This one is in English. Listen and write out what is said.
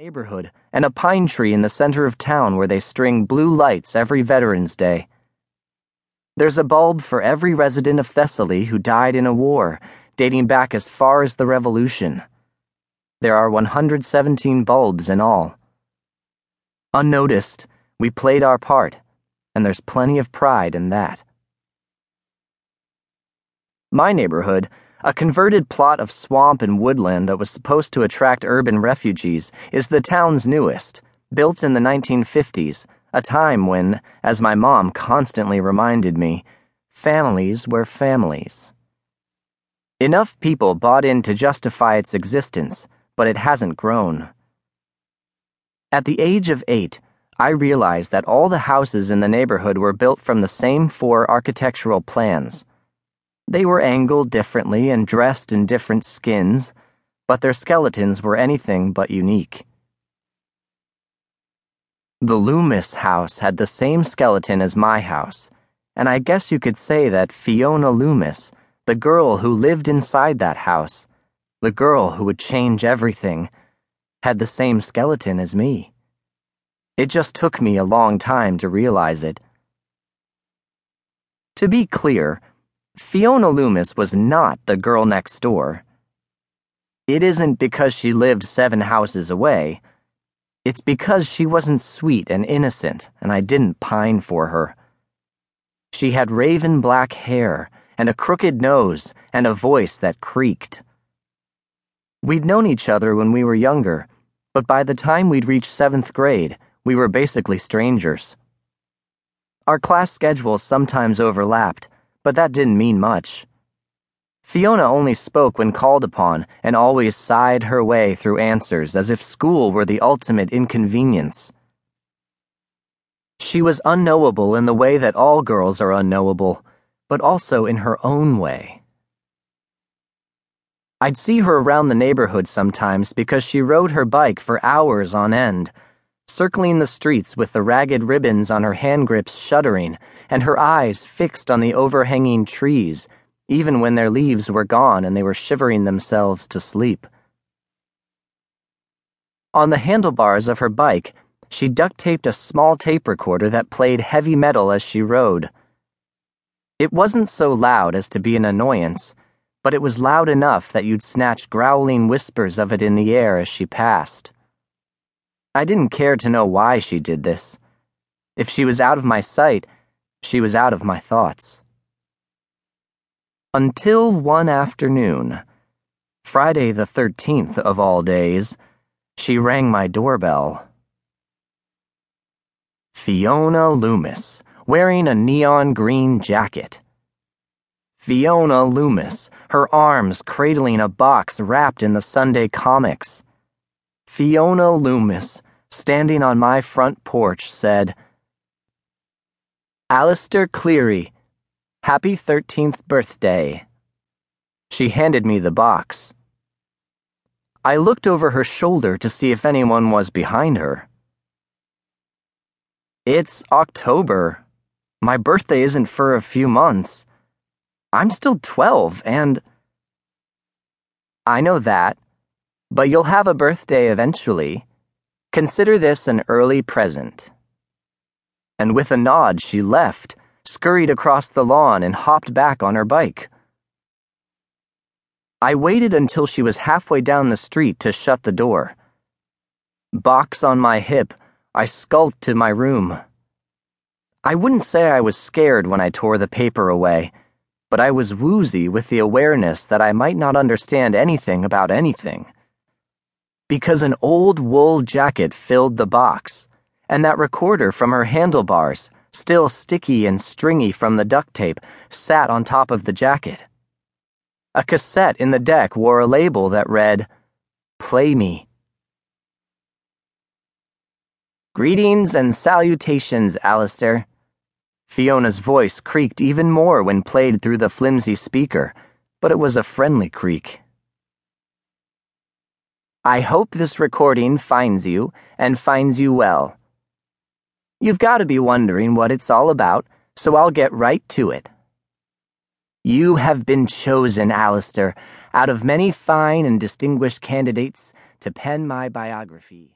neighborhood and a pine tree in the center of town where they string blue lights every Veterans Day. There's a bulb for every resident of Thessaly who died in a war dating back as far as the Revolution. There are 117 bulbs in all. Unnoticed, we played our part, and there's plenty of pride in that. My neighborhood a converted plot of swamp and woodland that was supposed to attract urban refugees is the town's newest, built in the 1950s, a time when, as my mom constantly reminded me, families were families. Enough people bought in to justify its existence, but it hasn't grown. At the age of eight, I realized that all the houses in the neighborhood were built from the same four architectural plans they were angled differently and dressed in different skins, but their skeletons were anything but unique. The Loomis house had the same skeleton as my house, and I guess you could say that Fiona Loomis, the girl who lived inside that house, the girl who would change everything, had the same skeleton as me. It just took me a long time to realize it. To be clear, Fiona Loomis was not the girl next door. It isn't because she lived seven houses away. It's because she wasn't sweet and innocent, and I didn't pine for her. She had raven black hair, and a crooked nose, and a voice that creaked. We'd known each other when we were younger, but by the time we'd reached seventh grade, we were basically strangers. Our class schedules sometimes overlapped but that didn't mean much. Fiona only spoke when called upon and always sighed her way through answers as if school were the ultimate inconvenience. She was unknowable in the way that all girls are unknowable, but also in her own way. I'd see her around the neighborhood sometimes because she rode her bike for hours on end circling the streets with the ragged ribbons on her hand grips shuddering and her eyes fixed on the overhanging trees, even when their leaves were gone and they were shivering themselves to sleep. On the handlebars of her bike, she duct taped a small tape recorder that played heavy metal as she rode. It wasn't so loud as to be an annoyance, but it was loud enough that you'd snatch growling whispers of it in the air as she passed. I didn't care to know why she did this. If she was out of my sight, she was out of my thoughts. Until one afternoon, Friday the 13th of all days, she rang my doorbell. Fiona Loomis, wearing a neon green jacket. Fiona Loomis, her arms cradling a box wrapped in the Sunday comics. Fiona Loomis, standing on my front porch, said, Alistair Cleary, happy 13th birthday. She handed me the box. I looked over her shoulder to see if anyone was behind her. It's October. My birthday isn't for a few months. I'm still 12 and. I know that. But you'll have a birthday eventually. Consider this an early present. And with a nod, she left, scurried across the lawn, and hopped back on her bike. I waited until she was halfway down the street to shut the door. Box on my hip, I skulked to my room. I wouldn't say I was scared when I tore the paper away, but I was woozy with the awareness that I might not understand anything about anything because an old wool jacket filled the box, and that recorder from her handlebars, still sticky and stringy from the duct tape, sat on top of the jacket. A cassette in the deck wore a label that read, Play Me. Greetings and salutations, Alistair. Fiona's voice creaked even more when played through the flimsy speaker, but it was a friendly creak. I hope this recording finds you, and finds you well. You've got to be wondering what it's all about, so I'll get right to it. You have been chosen, Alistair, out of many fine and distinguished candidates, to pen my biography.